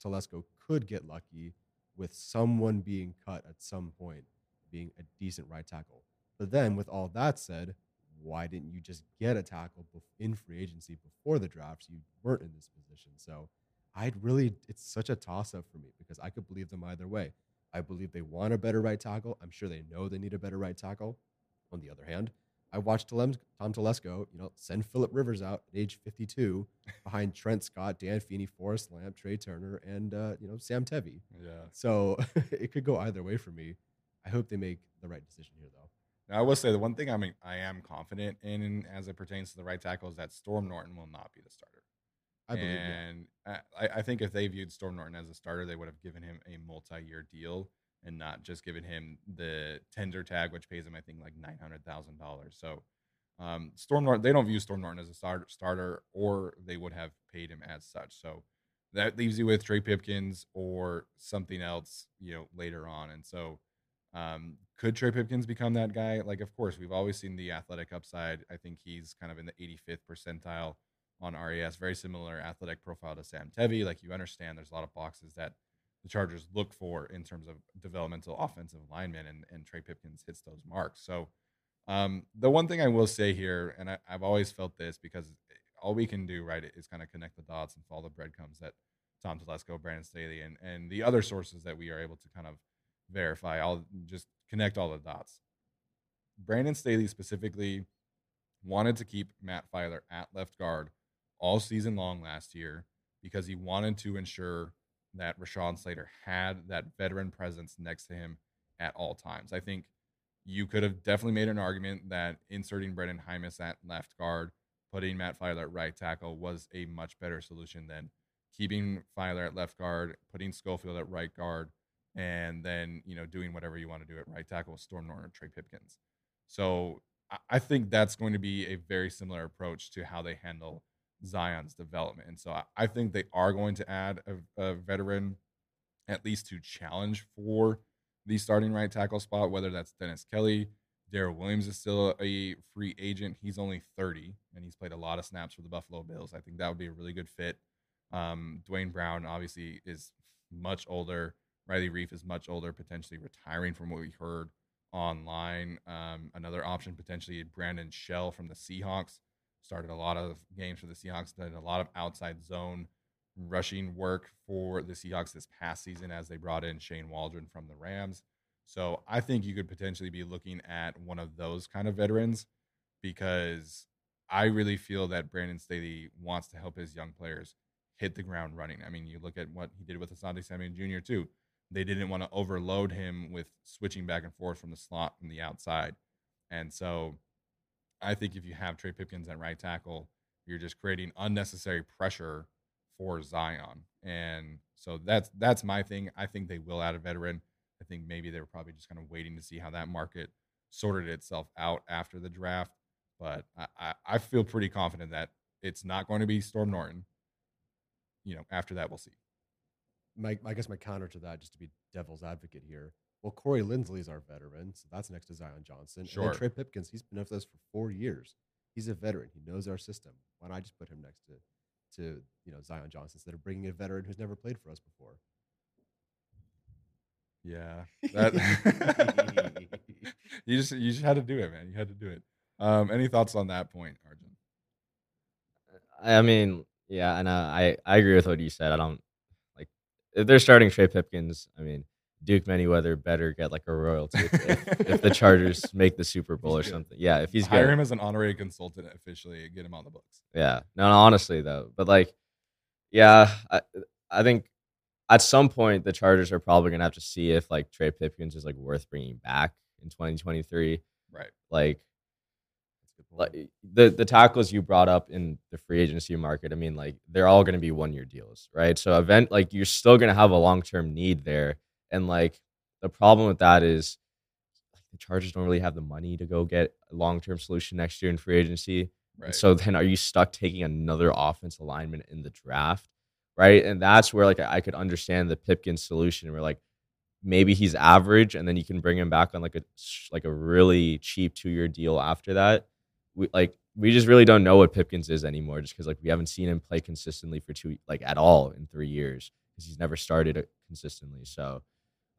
Telesco could get lucky with someone being cut at some point, being a decent right tackle. But then, with all that said, why didn't you just get a tackle in free agency before the draft? You weren't in this position. So I'd really, it's such a toss up for me because I could believe them either way. I believe they want a better right tackle. I'm sure they know they need a better right tackle. On the other hand, I watched Tom Telesco, you know, send Philip Rivers out at age 52 behind Trent Scott, Dan Feeney, Forrest Lamp, Trai Turner, and uh, you know Sam Tevi.
Yeah.
So it could go either way for me. I hope they make the right decision here, though.
Now, I will say the one thing I mean I am confident in as it pertains to the right tackle is that Storm Norton will not be the starter.
I believe. yeah.
and I, I think if they viewed Storm Norton as a starter, they would have given him a multi-year deal and not just giving him the tender tag, which pays him I think like nine hundred thousand dollars. So um, Storm Norton, they don't view Storm Norton as a start, starter, or they would have paid him as such. So that leaves you with Trey Pipkins or something else, you know, later on. And so um, could Trey Pipkins become that guy? Like, of course, we've always seen the athletic upside. I think he's kind of in the 85th percentile on RAS, very similar athletic profile to Sam Tevi. Like, you understand there's a lot of boxes that the Chargers look for in terms of developmental offensive linemen, and, and Trey Pipkins hits those marks. So, um, the one thing I will say here, and I, I've always felt this because all we can do, right, is kind of connect the dots and follow the breadcrumbs that Tom Telesco, Brandon Staley, and, and the other sources that we are able to kind of verify. I'll just connect all the dots. Brandon Staley specifically wanted to keep Matt Feiler at left guard all season long last year because he wanted to ensure that Rashawn Slater had that veteran presence next to him at all times. I think you could have definitely made an argument that inserting Brenden Jaimes at left guard, putting Matt Feiler at right tackle was a much better solution than keeping Feiler at left guard, putting Schofield at right guard, and then you know doing whatever you want to do at right tackle with Storm Norton or Trey Pipkins. So I- I think that's going to be a very similar approach to how they handle Zion's development. And so I- I think they are going to add a, a veteran at least to challenge for the starting right tackle spot, whether that's Dennis Kelly. Daryl Williams is still a free agent. He's only 30 and he's played a lot of snaps for the Buffalo Bills. I think that would be a really good fit. Um, Duane Brown obviously is much older. Riley Reiff is much older, potentially retiring from what we heard online. Um, another option potentially Brandon Shell from the Seahawks started a lot of games for the Seahawks, did a lot of outside zone rushing work for the Seahawks this past season as they brought in Shane Waldron from the Rams. So I think you could potentially be looking at one of those kind of veterans because I really feel that Brandon Staley wants to help his young players hit the ground running. I mean, you look at what he did with Asante Samuel Jr. too. They didn't want to overload him with switching back and forth from the slot from the outside. And so I think if you have Trey Pipkins at right tackle, you're just creating unnecessary pressure for Zion. And so that's that's my thing. I think they will add a veteran. I think maybe they were probably just kind of waiting to see how that market sorted itself out after the draft. But I, I, I feel pretty confident that it's not going to be Storm Norton. You know, after that we'll see.
my I guess my counter to that, just to be devil's advocate here. Well, Corey Linsley's our veteran, so that's next to Zion Johnson.
Sure.
And Trey Pipkins, he's been with us for four years. He's a veteran. He knows our system. Why don't I just put him next to, to you know Zion Johnson instead of bringing a veteran who's never played for us before?
Yeah, that you just you just had to do it, man. You had to do it. Um, any thoughts on that point, Arjun?
I I mean, yeah, and uh, I I agree with what you said. I don't like if they're starting Trey Pipkins. I mean, Duke Manyweather better get like a royalty if, if, the Chargers make the Super Bowl or something. Yeah, if he's
hire
good.
him as an honorary consultant officially, get him on the books.
Yeah. No, no, honestly though, but like, yeah, I, I think at some point the Chargers are probably gonna have to see if like Trey Pipkins is like worth bringing back in 2023.
Right.
Like,
That's a good point.
like the the tackles you brought up in the free agency market. I mean, like they're all gonna be one year deals, right? So event like you're still gonna have a long term need there, and like the problem with that is like, the Chargers don't really have the money to go get a long term solution next year in free agency.
Right.
And so then are you stuck taking another offense alignment in the draft? Right. And that's where like I could understand the Pipkin solution where like maybe he's average and then you can bring him back on like a like a really cheap two year deal after that. We like we just really don't know what Pipkins is anymore just because like we haven't seen him play consistently for two like at all in three years because he's never started uh, consistently. So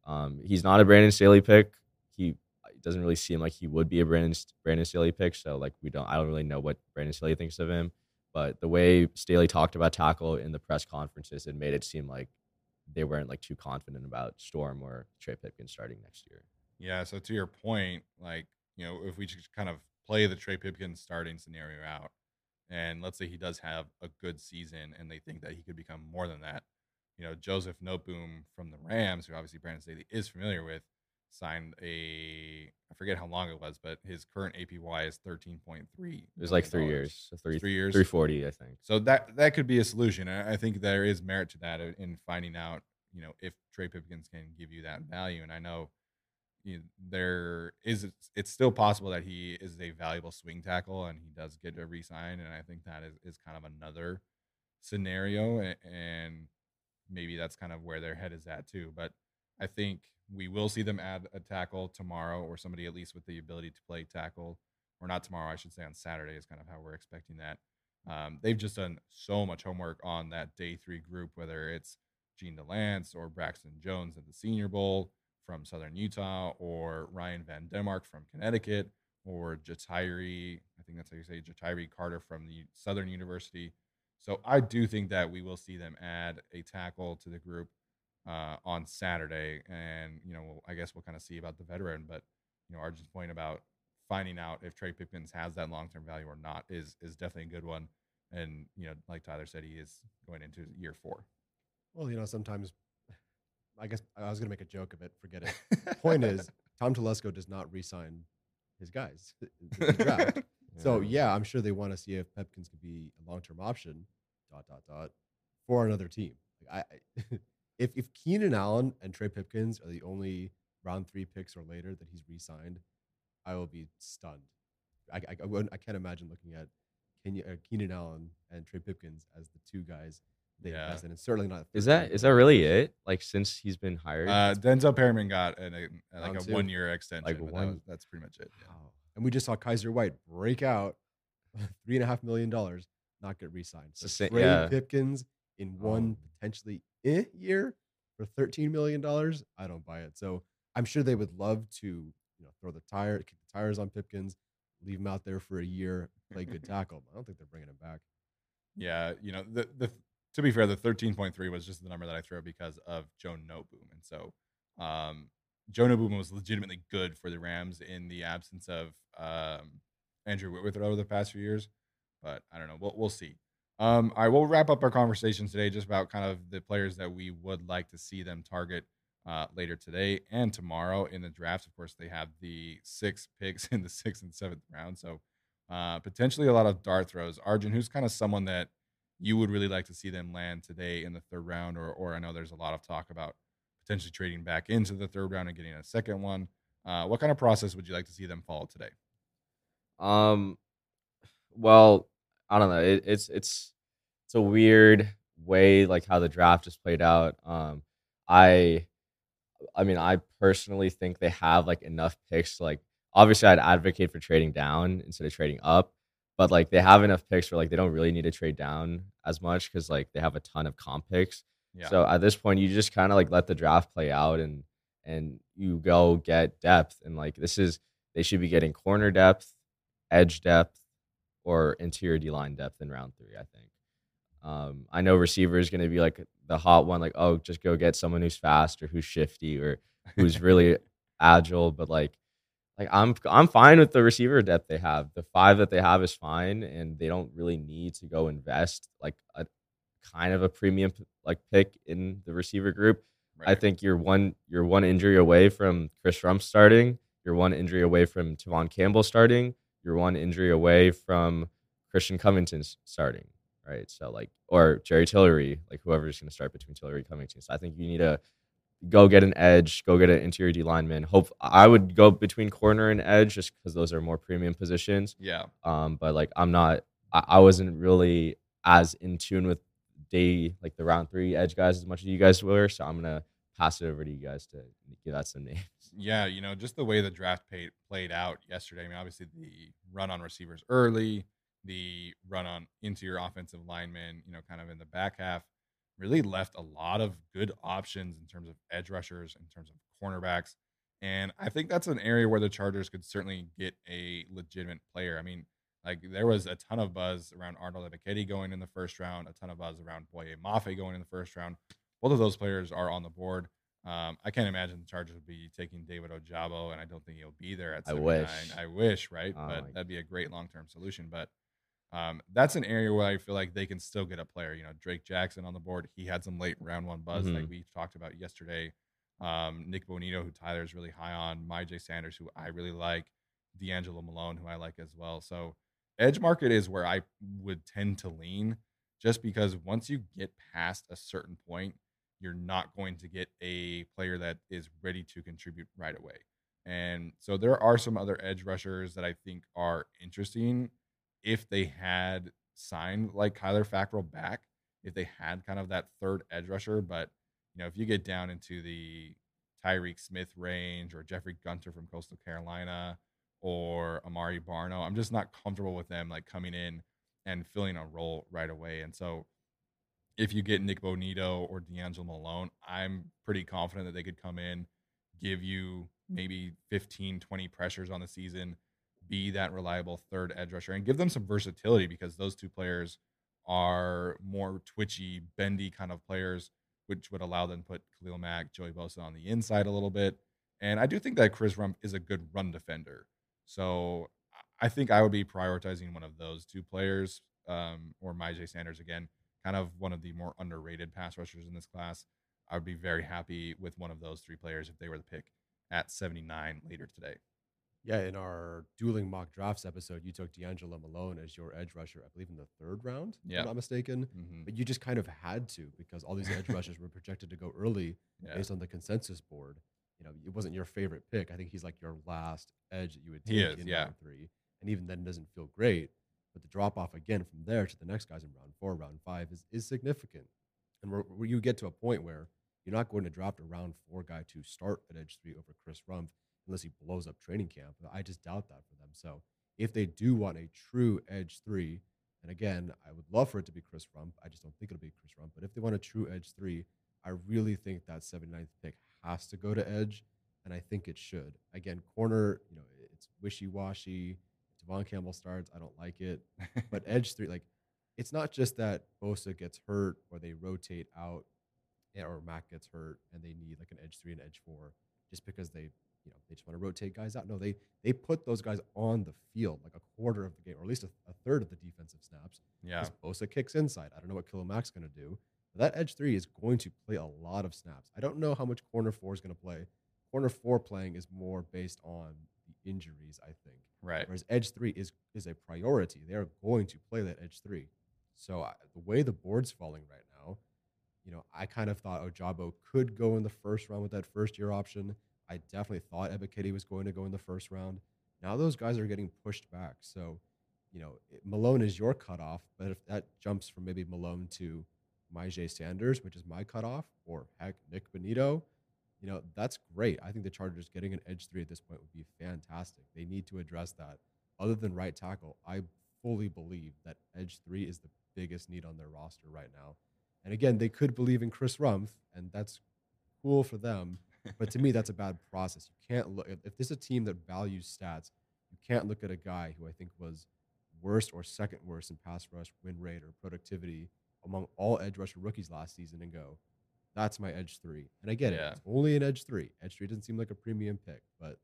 um he's not a Brandon Staley pick. He doesn't really seem like he would be a Brandon Brandon Staley pick. So like we don't I don't really know what Brandon Staley thinks of him. But the way Staley talked about tackle in the press conferences, it made it seem like they weren't like too confident about Storm or Trey Pipkins starting next year.
Yeah. So to your point, like you know, if we just kind of play the Trey Pipkins starting scenario out, and let's say he does have a good season, and they think that he could become more than that, you know, Joseph Noteboom from the Rams, who obviously Brandon Staley is familiar with, signed a I forget how long it was, but his current APY is thirteen point three.
It was like three years, so three,
Three years.
three forty, I think.
So that that could be a solution. and I think there is merit to that in- in finding out, you know, if Trey Pipkins can give you that value. And I know you know, there is it's still possible that he is a valuable swing tackle and he does get a re-sign. And I think that is, is kind of another scenario. And maybe that's kind of where their head is at too. But I think we will see them add a tackle tomorrow or somebody at least with the ability to play tackle. Or not tomorrow, I should say on Saturday is kind of how we're expecting that. Um, they've just done so much homework on that day three group, whether it's Jean Delance or Braxton Jones at the Senior Bowl from Southern Utah, or Ryan Van Demark from Connecticut, or Jatiri, I think that's how you say Jatiri Carter from the Southern University. So I do think that we will see them add a tackle to the group uh, on Saturday, and you know, we'll, I guess we'll kind of see about the veteran, but you know, Arjun's point about finding out if Trey Pipkins has that long term value or not is is definitely a good one. And you know, like Tyler said, he is going into year four.
Well, you know, sometimes I guess I was going to make a joke of it. Forget it. Point is, Tom Telesco does not re-sign his guys in the. So yeah, I'm sure they want to see if Pipkins could be a long-term option. Dot dot dot for another team. Like, I, I if if Keenan Allen and Trey Pipkins are the only round three picks or later that he's re-signed, I will be stunned. I I, I, wouldn't- I can't imagine looking at Kenya, uh, Keenan Allen and Trey Pipkins as the two guys they
Yeah.
invest in. It's certainly not.
Is
third
that
round
is that
pick.
really it? Like since he's been hired?
Uh, Denzel Perryman got an, a, like
Round
a
two.
one year extension.
Like
but that
one-
was- that's pretty much it. yeah.
Wow. And we just saw Kyzir White break out three and a half million dollars, not get re-signed. So
sa-
trade
yeah.
Pipkins in one
Oh.
potentially eh year for thirteen million dollars. I don't buy it. So I'm sure they would love to, you know, throw the tire, kick the tires on Pipkins, leave him out there for a year, play good tackle. I don't think they're bringing him back.
Yeah, you know, the the to be fair, the thirteen point three was just the number that I threw because of Joe Noteboom, and so um, Joe Noteboom was legitimately good for the Rams in the absence of um, Andrew Whitworth over the past few years. But I don't know. We'll we'll see. Um, all right, we'll wrap up our conversation today just about kind of the players that we would like to see them target uh, later today and tomorrow in the draft. Of course, they have the six picks in the sixth and seventh round, so uh, potentially a lot of dart throws. Arjun, who's kind of someone that you would really like to see them land today in the third round, or or I know there's a lot of talk about potentially trading back into the third round and getting a second one. Uh, what kind of process would you like to see them follow today?
Um, well, I don't know. It, it's it's it's a weird way like how the draft just played out. Um, I, I mean, I personally think they have like enough picks. Like, obviously, I'd advocate for trading down instead of trading up, but like they have enough picks where like they don't really need to trade down as much because like they have a ton of comp picks.
Yeah.
So at this point, you just kind of like let the draft play out and and you go get depth and like this is they should be getting corner depth, edge depth, or interior D line depth in round three. I think. Um, I know receiver is going to be like the hot one, like oh, just go get someone who's fast or who's shifty or who's really agile, but like like I'm I'm fine with the receiver depth they have. The five that they have is fine, and they don't really need to go invest like a kind of a premium like pick in the receiver group. Right. I think you're one you're one injury away from Chris Rumph starting. You're one injury away from Tevaughn Campbell starting. You're one injury away from Christian Covington starting. Right. So like or Jerry Tillery, like whoever's going to start between Tillery Covington. So I think you need to go get an edge, go get an interior D lineman. Hope I would go between corner and edge just because those are more premium positions.
Yeah.
Um, but like I'm not, I, I wasn't really as in tune with day like the round three edge guys as much as you guys were. So I'm gonna pass it over to you guys to give out some names.
Yeah, you know, just the way the draft paid, played out yesterday. I mean, obviously the run on receivers early, the run on into your offensive lineman, you know, kind of in the back half really left a lot of good options in terms of edge rushers, in terms of cornerbacks. And I think that's an area where the Chargers could certainly get a legitimate player. I mean, like there was a ton of buzz around Arnold Ebiketie going in the first round, a ton of buzz around Boye Mafe going in the first round. Both of those players are on the board. Um, I can't imagine the Chargers would be taking David Ojabo, and I don't think he'll be there at 79. I wish, I wish right? Oh but that'd be a great long term solution. But um, that's an area where I feel like they can still get a player. You know, Drake Jackson on the board. He had some late round one buzz mm-hmm. like we talked about yesterday. Um, Nik Bonitto, who Tyler's really high on, Myjai Sanders, who I really like, D'Angelo Malone, who I like as well. So edge market is where I would tend to lean just because once you get past a certain point, you're not going to get a player that is ready to contribute right away. And so there are some other edge rushers that I think are interesting if they had signed like Kyler Fackrell back, if they had kind of that third edge rusher. But, you know, if you get down into the Tyreke Smith range or Jeffrey Gunter from Coastal Carolina or Amare Barno, I'm just not comfortable with them like coming in and filling a role right away. And so if you get Nik Bonitto or D'Angelo Malone, I'm pretty confident that they could come in, give you maybe 15, 20 pressures on the season, be that reliable third edge rusher and give them some versatility because those two players are more twitchy, bendy kind of players, which would allow them to put Khalil Mack, Joey Bosa on the inside a little bit. And I do think that Chris Rumph is a good run defender. So I think I would be prioritizing one of those two players, um, or Myjai Sanders again, kind of one of the more underrated pass rushers in this class. I would be very happy with one of those three players if they were the pick at 79 later today.
Yeah, in our dueling mock drafts episode, you took D'Angelo Malone as your edge rusher, I believe in the third round, yeah. if I'm not mistaken. Mm-hmm. But you just kind of had to because all these edge rushers were projected to go early yeah. based on the consensus board. You know, it wasn't your favorite pick. I think he's like your last edge that you would take is, in yeah. round three. And even then it doesn't feel great. But the drop off again from there to the next guys in round four, round five is, is significant. And where, where you get to a point where you're not going to draft a round four guy to start at edge three over Chris Rumph unless he blows up training camp. I just doubt that for them. So if they do want a true edge three, and again, I would love for it to be Chris Rumph. I just don't think it'll be Chris Rumph. But if they want a true edge three, I really think that 79th pick has to go to edge, and I think it should. Again, corner, you know, it's wishy washy. Tevaughn Campbell starts. I don't like it. but edge three, like, it's not just that Bosa gets hurt or they rotate out eh, or Mack gets hurt and they need like an edge three and edge four just because they you know they just want to rotate guys out. No, they they put those guys on the field like a quarter of the game, or at least a, a third of the defensive snaps.
Yeah,
Bosa kicks inside. I don't know what Khalil Mack's going to do, that edge three is going to play a lot of snaps. I don't know how much corner four is going to play. Corner four playing is more based on the injuries, I think.
Right.
Whereas edge three is is a priority. They are going to play that edge three. So I, the way the board's falling right now, you know, I kind of thought Ojabo could go in the first round with that first year option. I definitely thought Ebiketie was going to go in the first round. Now those guys are getting pushed back. So, you know, Malone is your cutoff, but if that jumps from maybe Malone to Myjai Sanders, which is my cutoff, or heck, Nik Bonitto, you know, that's great. I think the Chargers getting an edge three at this point would be fantastic. They need to address that. Other than right tackle, I fully believe that edge three is the biggest need on their roster right now. And again, they could believe in Chris Rumph, and that's cool for them but to me, that's a bad process. You can't look if this is a team that values stats. You can't look at a guy who I think was worst or second worst in pass rush, win rate, or productivity among all edge rusher rookies last season and go, That's my edge three. And I get
Yeah.
it. It's only an edge three. Edge three doesn't seem like a premium pick, but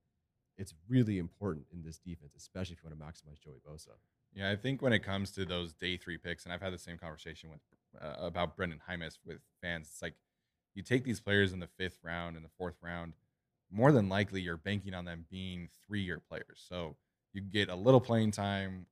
it's really important in this defense, especially if you want to maximize Joey Bosa.
Yeah, I think when it comes to those day three picks, and I've had the same conversation with uh, about Brenden Jaimes with fans. It's like you take these players in the fifth round and the fourth round. More than likely, you're banking on them being three year players. So you get a little playing time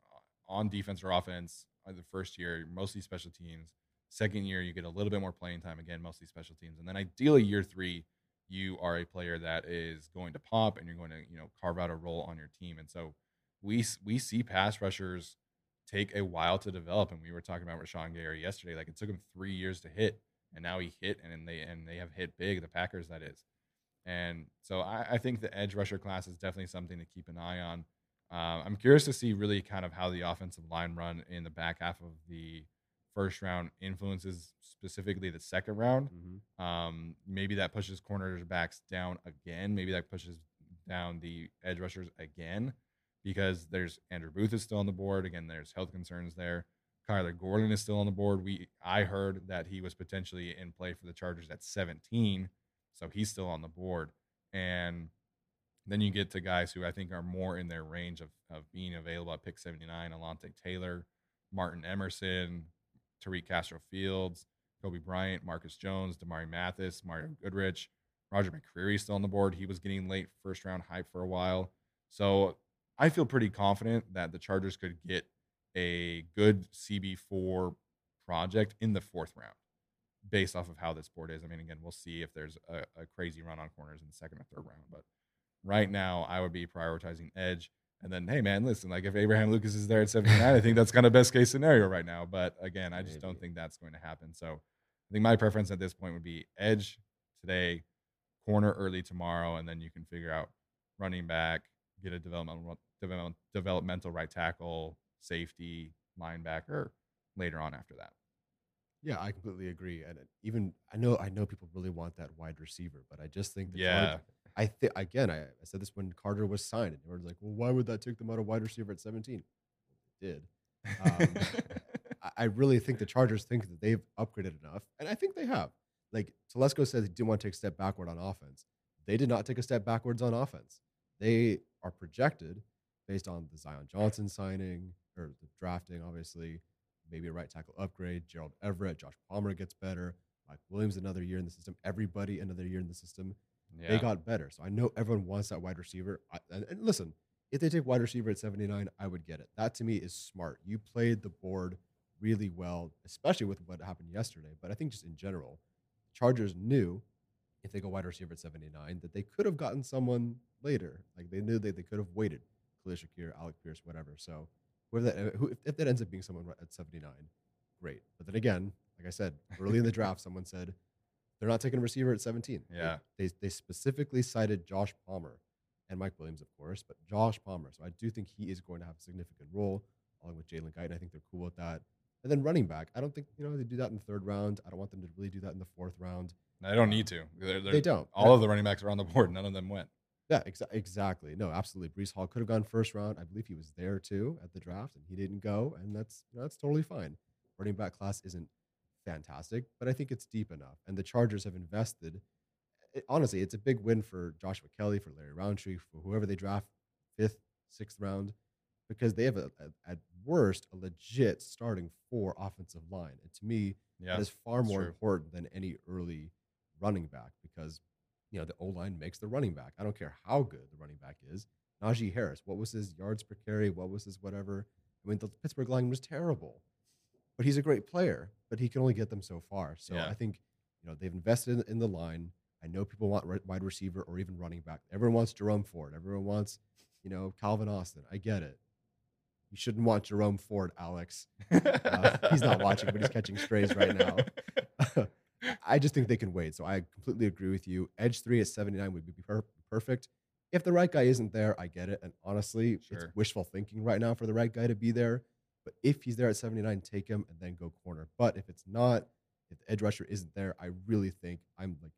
on defense or offense uh, Uh, the first year, mostly special teams. Second year, you get a little bit more playing time again, mostly special teams, and then ideally year three, you are a player that is going to pop and you're going to you know carve out a role on your team. And so we we see pass rushers take a while to develop. And we were talking about Rashan Gary yesterday. Like it took him three years to hit, and now he hit, and they and they have hit big. The Packers, that is. And so I, I think the edge rusher class is definitely something to keep an eye on. Um, I'm curious to see really kind of how the offensive line run in the back half of the first round influences specifically the second round.
Mm-hmm.
Um, maybe that pushes cornerbacks down again. Maybe that pushes down the edge rushers again because there's Andrew Booth is still on the board. Again, there's health concerns there. Kyler Gordon is still on the board. We I heard that he was potentially in play for the Chargers at 17, so he's still on the board. And then you get to guys who I think are more in their range of, of being available at pick 79, Alontae Taylor, Martin Emerson, Tariq Castro Fields, Coby Bryant, Marcus Jones, Damarri Mathis, Mario Goodrich, Roger McCreary still on the board. He was getting late first round hype for a while. So I feel pretty confident that the Chargers could get a good CB4 project in the fourth round based off of how this board is. I mean, again, we'll see if there's a, a crazy run on corners in the second or third round. But right now, I would be prioritizing edge. And then, hey, man, listen, like if Abraham Lucas is there at 79, I think that's kind of best case scenario right now. But again, I just don't think that's going to happen. So I think my preference at this point would be edge today, corner early tomorrow, and then you can figure out running back, get a developmental development, developmental right tackle, safety, linebacker later on after that.
Yeah, I completely agree. And even I know I know people really want that wide receiver, but I just think the
Yeah.
I think again, I, I said this when Carter was signed, and everyone's like, "Well, why would that take them out of wide receiver at 17?" It did. Um, I- I really think the Chargers think that they've upgraded enough, and I think they have. Like Telesco said, he didn't want to take a step backward on offense. They did not take a step backwards on offense. They are projected based on the Zion Johnson signing or the drafting, obviously, maybe a right tackle upgrade. Gerald Everett, Josh Palmer gets better. Mike Williams another year in the system. Everybody another year in the system.
Yeah.
They got better. So I know everyone wants that wide receiver. I, and, and listen, if they take wide receiver at 79, I would get it. That to me is smart. You played the board really well, especially with what happened yesterday. But I think just in general, Chargers knew if they go wide receiver at 79 that they could have gotten someone later. Like they knew that they could have waited. Khalil Shakir, Alec Pierce, whatever. So whoever that, uh, who, if, if that ends up being someone at 79, great. But then again, like I said, early in the draft, someone said they're not taking a receiver at 17.
Yeah.
They, they specifically cited Josh Palmer and Mike Williams, of course, but Josh Palmer. So I do think he is going to have a significant role along with Jalen Guyton. I think they're cool with that. And then running back, I don't think, you know, they do that in the third round. I don't want them to really do that in the fourth round.
They don't need um, to. They're, they're,
They don't.
All of the running backs are on the board. None of them went.
Yeah, exa- exactly. No, absolutely. Breece Hall could have gone first round. I believe he was there too at the draft, and he didn't go, and that's you know, that's totally fine. Running back class isn't fantastic, but I think it's deep enough, and the Chargers have invested. It, honestly, it's a big win for Joshua Kelley, for Larry Rountree, for whoever they draft fifth, sixth round, because they have a, a, at worst a legit starting four offensive line, and to me,
Yeah.
that is far more
true.
important than any early running back because you know the O line makes the running back. I don't care how good the running back is. Najee Harris, what was his yards per carry? What was his whatever? I mean, the Pittsburgh line was terrible, but he's a great player. But he can only get them so far. So
Yeah.
I think you know they've invested in, in the line. I know people want ri- wide receiver or even running back. Everyone wants Jerome Ford. Everyone wants you know Calvin Austin. I get it. You shouldn't want Jerome Ford, Alex. Uh, he's not watching, but he's catching strays right now. I just think they can wait. So I completely agree with you. Edge three at 79 would be per- perfect. If the right guy isn't there, I get it. And honestly,
Sure.
it's wishful thinking right now for the right guy to be there. But if he's there at 79, take him and then go corner. But if it's not, if the edge rusher isn't there, I really think I'm like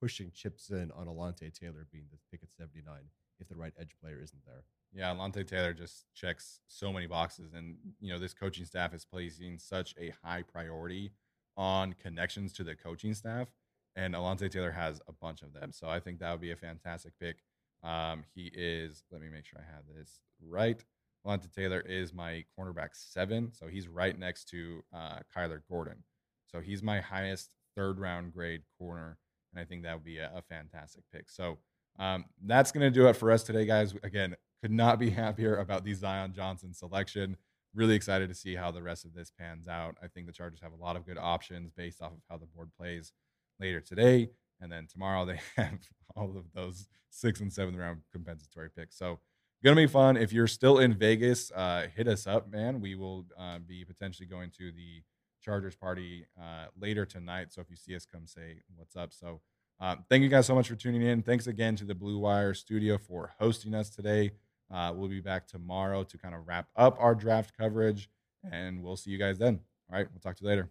pushing chips in on Alontae Taylor being the pick at 79 if the right edge player isn't there.
Yeah, Alontae Taylor just checks so many boxes, and you know this coaching staff is placing such a high priority on connections to the coaching staff and Alontae Taylor has a bunch of them. So I think that would be a fantastic pick. Um, he is. Let me make sure I have this right. Alontae Taylor is my cornerback seven, so he's right next to uh, Kyler Gordon. So he's my highest third round grade corner, and I think that would be a, a fantastic pick. So um, that's going to do it for us today, guys. Again, could not be happier about the Zion Johnson selection. Really excited to see how the rest of this pans out. I think the Chargers have a lot of good options based off of how the board plays later today. And then tomorrow they have all of those sixth and seventh round compensatory picks. So gonna be fun. If you're still in Vegas, uh, hit us up, man. We will uh, be potentially going to the Chargers party uh, later tonight. So if you see us, come say what's up. So uh, thank you guys so much for tuning in. Thanks again to the Blue Wire Studio for hosting us today. Uh, we'll be back tomorrow to kind of wrap up our draft coverage, and we'll see you guys then. All right, we'll talk to you later.